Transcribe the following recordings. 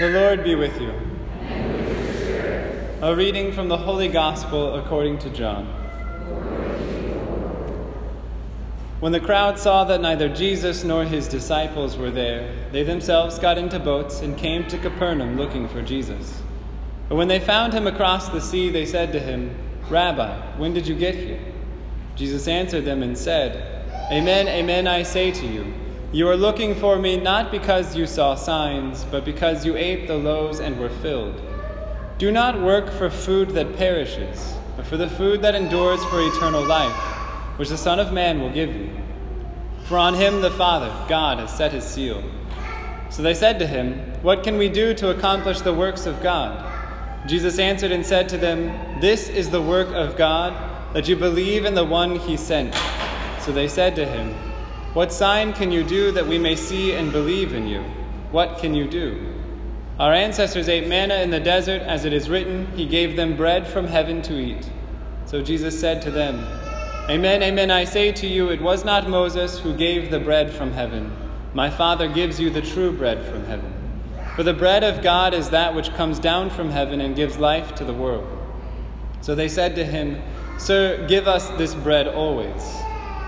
The Lord be with you. A reading from the Holy Gospel according to John. When the crowd saw that neither Jesus nor his disciples were there, they themselves got into boats and came to Capernaum looking for Jesus. But when they found him across the sea, they said to him, Rabbi, when did you get here? Jesus answered them and said, Amen, amen, I say to you. You are looking for me not because you saw signs, but because you ate the loaves and were filled. Do not work for food that perishes, but for the food that endures for eternal life, which the Son of Man will give you. For on him the Father, God, has set his seal. So they said to him, What can we do to accomplish the works of God? Jesus answered and said to them, This is the work of God, that you believe in the one he sent. So they said to him, what sign can you do that we may see and believe in you? What can you do? Our ancestors ate manna in the desert, as it is written, He gave them bread from heaven to eat. So Jesus said to them, Amen, amen, I say to you, it was not Moses who gave the bread from heaven. My Father gives you the true bread from heaven. For the bread of God is that which comes down from heaven and gives life to the world. So they said to him, Sir, give us this bread always.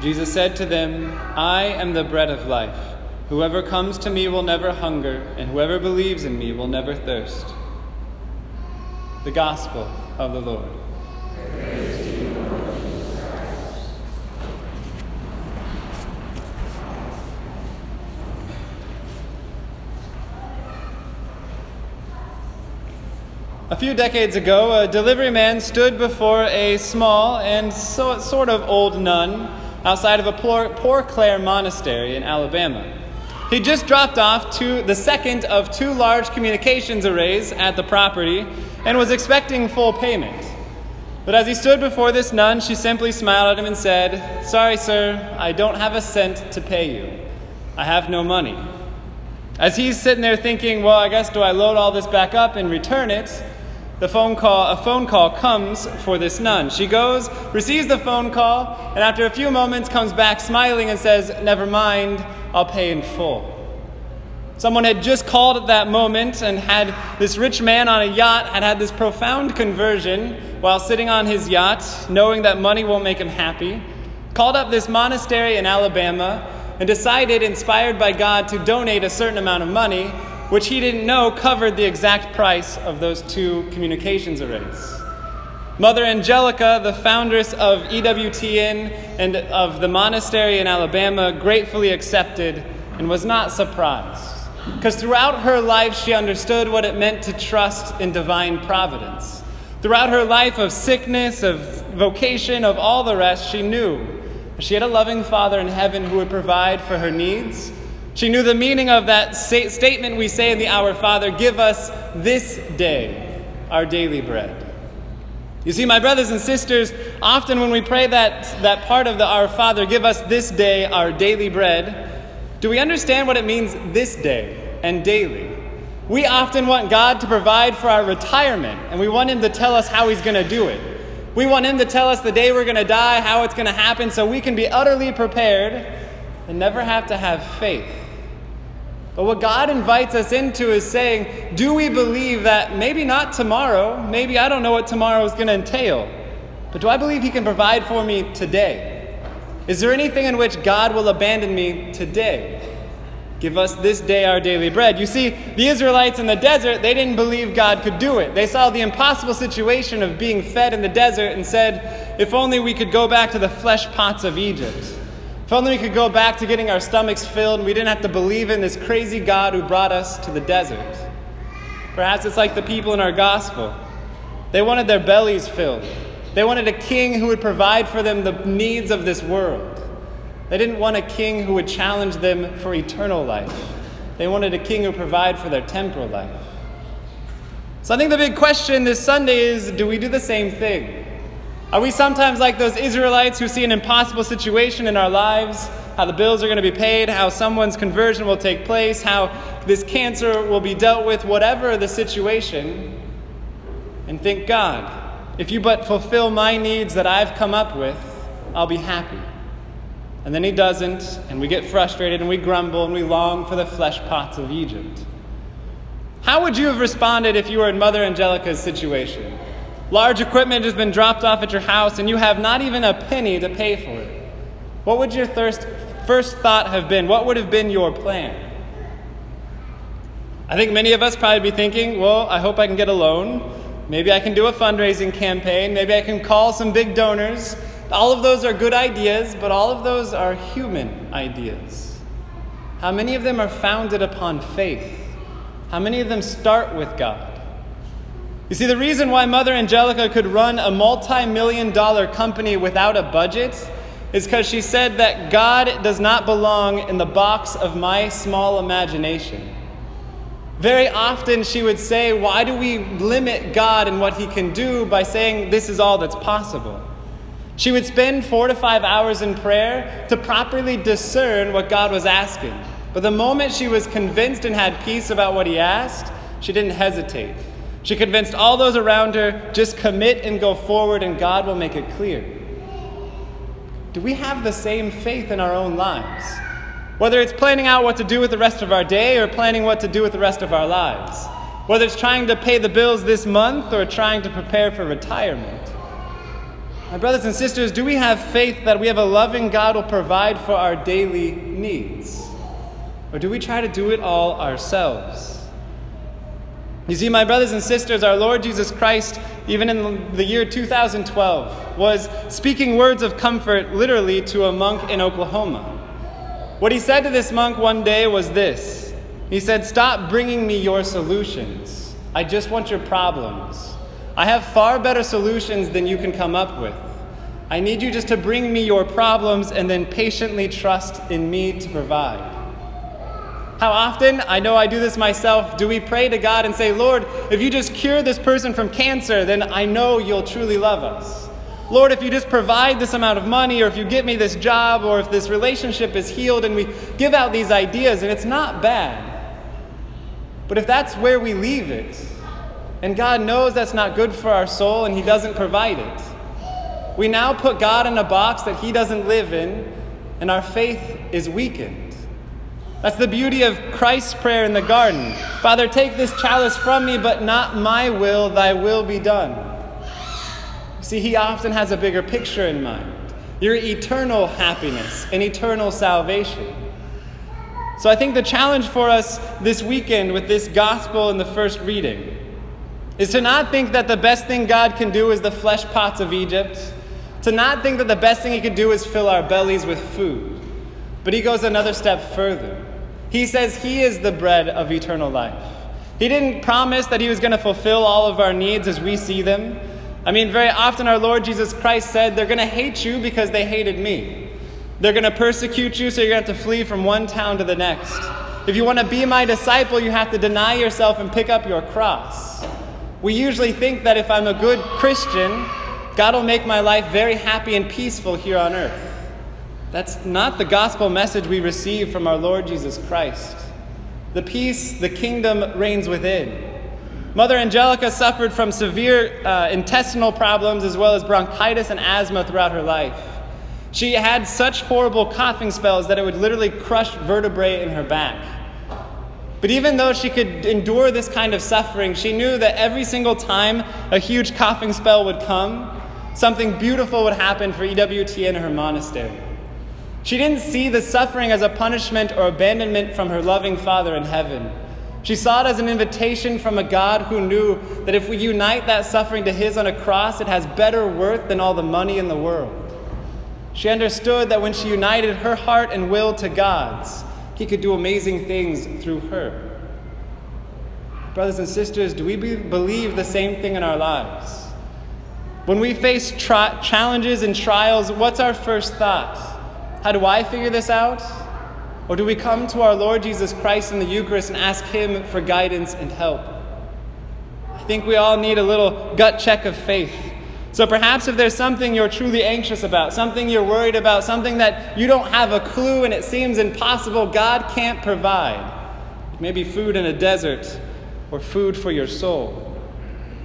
Jesus said to them, I am the bread of life. Whoever comes to me will never hunger, and whoever believes in me will never thirst. The Gospel of the Lord. A few decades ago, a delivery man stood before a small and so, sort of old nun outside of a Poor Clare monastery in Alabama. He just dropped off to the second of two large communications arrays at the property and was expecting full payment. But as he stood before this nun, she simply smiled at him and said, Sorry, sir, I don't have a cent to pay you. I have no money. As he's sitting there thinking, Well, I guess do I load all this back up and return it? The phone call, a phone call comes for this nun. She goes, receives the phone call, and after a few moments comes back smiling and says, Never mind, I'll pay in full. Someone had just called at that moment and had this rich man on a yacht had had this profound conversion while sitting on his yacht, knowing that money won't make him happy. Called up this monastery in Alabama and decided, inspired by God, to donate a certain amount of money which he didn't know covered the exact price of those two communications arrays. Mother Angelica, the foundress of EWTN and of the monastery in Alabama, gratefully accepted and was not surprised. Because throughout her life, she understood what it meant to trust in divine providence. Throughout her life of sickness, of vocation, of all the rest, she knew she had a loving Father in heaven who would provide for her needs she knew the meaning of that statement we say in the Our Father Give us this day our daily bread. You see, my brothers and sisters, often when we pray that, that part of the Our Father, give us this day our daily bread, do we understand what it means this day and daily? We often want God to provide for our retirement, and we want Him to tell us how He's going to do it. We want Him to tell us the day we're going to die, how it's going to happen, so we can be utterly prepared and never have to have faith. But what God invites us into is saying, do we believe that maybe not tomorrow, maybe I don't know what tomorrow is going to entail, but do I believe He can provide for me today? Is there anything in which God will abandon me today? Give us this day our daily bread. You see, the Israelites in the desert, they didn't believe God could do it. They saw the impossible situation of being fed in the desert and said, if only we could go back to the flesh pots of Egypt. If only we could go back to getting our stomachs filled and we didn't have to believe in this crazy God who brought us to the desert. Perhaps it's like the people in our gospel. They wanted their bellies filled. They wanted a king who would provide for them the needs of this world. They didn't want a king who would challenge them for eternal life. They wanted a king who would provide for their temporal life. So I think the big question this Sunday is do we do the same thing? Are we sometimes like those Israelites who see an impossible situation in our lives? How the bills are going to be paid, how someone's conversion will take place, how this cancer will be dealt with, whatever the situation, and think, God, if you but fulfill my needs that I've come up with, I'll be happy. And then he doesn't, and we get frustrated and we grumble and we long for the flesh pots of Egypt. How would you have responded if you were in Mother Angelica's situation? Large equipment has been dropped off at your house and you have not even a penny to pay for it. What would your thirst, first thought have been? What would have been your plan? I think many of us probably be thinking, well, I hope I can get a loan. Maybe I can do a fundraising campaign. Maybe I can call some big donors. All of those are good ideas, but all of those are human ideas. How many of them are founded upon faith? How many of them start with God? You see, the reason why Mother Angelica could run a multi million dollar company without a budget is because she said that God does not belong in the box of my small imagination. Very often she would say, Why do we limit God and what he can do by saying this is all that's possible? She would spend four to five hours in prayer to properly discern what God was asking. But the moment she was convinced and had peace about what he asked, she didn't hesitate. She convinced all those around her just commit and go forward, and God will make it clear. Do we have the same faith in our own lives? Whether it's planning out what to do with the rest of our day or planning what to do with the rest of our lives. Whether it's trying to pay the bills this month or trying to prepare for retirement. My brothers and sisters, do we have faith that we have a loving God will provide for our daily needs? Or do we try to do it all ourselves? You see, my brothers and sisters, our Lord Jesus Christ, even in the year 2012, was speaking words of comfort literally to a monk in Oklahoma. What he said to this monk one day was this He said, Stop bringing me your solutions. I just want your problems. I have far better solutions than you can come up with. I need you just to bring me your problems and then patiently trust in me to provide. How often, I know I do this myself, do we pray to God and say, Lord, if you just cure this person from cancer, then I know you'll truly love us. Lord, if you just provide this amount of money, or if you get me this job, or if this relationship is healed, and we give out these ideas, and it's not bad. But if that's where we leave it, and God knows that's not good for our soul, and He doesn't provide it, we now put God in a box that He doesn't live in, and our faith is weakened. That's the beauty of Christ's prayer in the garden. Father, take this chalice from me, but not my will, thy will be done. See, he often has a bigger picture in mind your eternal happiness and eternal salvation. So I think the challenge for us this weekend with this gospel in the first reading is to not think that the best thing God can do is the flesh pots of Egypt, to not think that the best thing he can do is fill our bellies with food. But he goes another step further. He says He is the bread of eternal life. He didn't promise that He was going to fulfill all of our needs as we see them. I mean, very often our Lord Jesus Christ said, They're going to hate you because they hated me. They're going to persecute you, so you're going to have to flee from one town to the next. If you want to be my disciple, you have to deny yourself and pick up your cross. We usually think that if I'm a good Christian, God will make my life very happy and peaceful here on earth. That's not the gospel message we receive from our Lord Jesus Christ. The peace, the kingdom reigns within. Mother Angelica suffered from severe uh, intestinal problems as well as bronchitis and asthma throughout her life. She had such horrible coughing spells that it would literally crush vertebrae in her back. But even though she could endure this kind of suffering, she knew that every single time a huge coughing spell would come, something beautiful would happen for EWT and her monastery. She didn't see the suffering as a punishment or abandonment from her loving Father in heaven. She saw it as an invitation from a God who knew that if we unite that suffering to His on a cross, it has better worth than all the money in the world. She understood that when she united her heart and will to God's, He could do amazing things through her. Brothers and sisters, do we be- believe the same thing in our lives? When we face tri- challenges and trials, what's our first thought? How do I figure this out? Or do we come to our Lord Jesus Christ in the Eucharist and ask Him for guidance and help? I think we all need a little gut check of faith. So perhaps if there's something you're truly anxious about, something you're worried about, something that you don't have a clue and it seems impossible, God can't provide. Maybe food in a desert or food for your soul.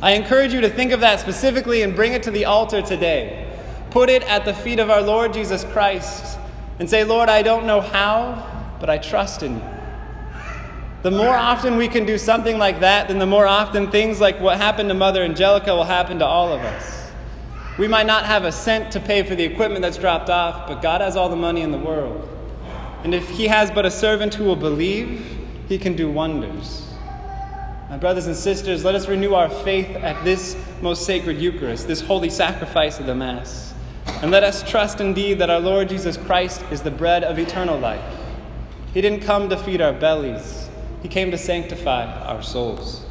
I encourage you to think of that specifically and bring it to the altar today. Put it at the feet of our Lord Jesus Christ and say, Lord, I don't know how, but I trust in you. The more often we can do something like that, then the more often things like what happened to Mother Angelica will happen to all of us. We might not have a cent to pay for the equipment that's dropped off, but God has all the money in the world. And if He has but a servant who will believe, He can do wonders. My brothers and sisters, let us renew our faith at this most sacred Eucharist, this holy sacrifice of the Mass. And let us trust indeed that our Lord Jesus Christ is the bread of eternal life. He didn't come to feed our bellies, He came to sanctify our souls.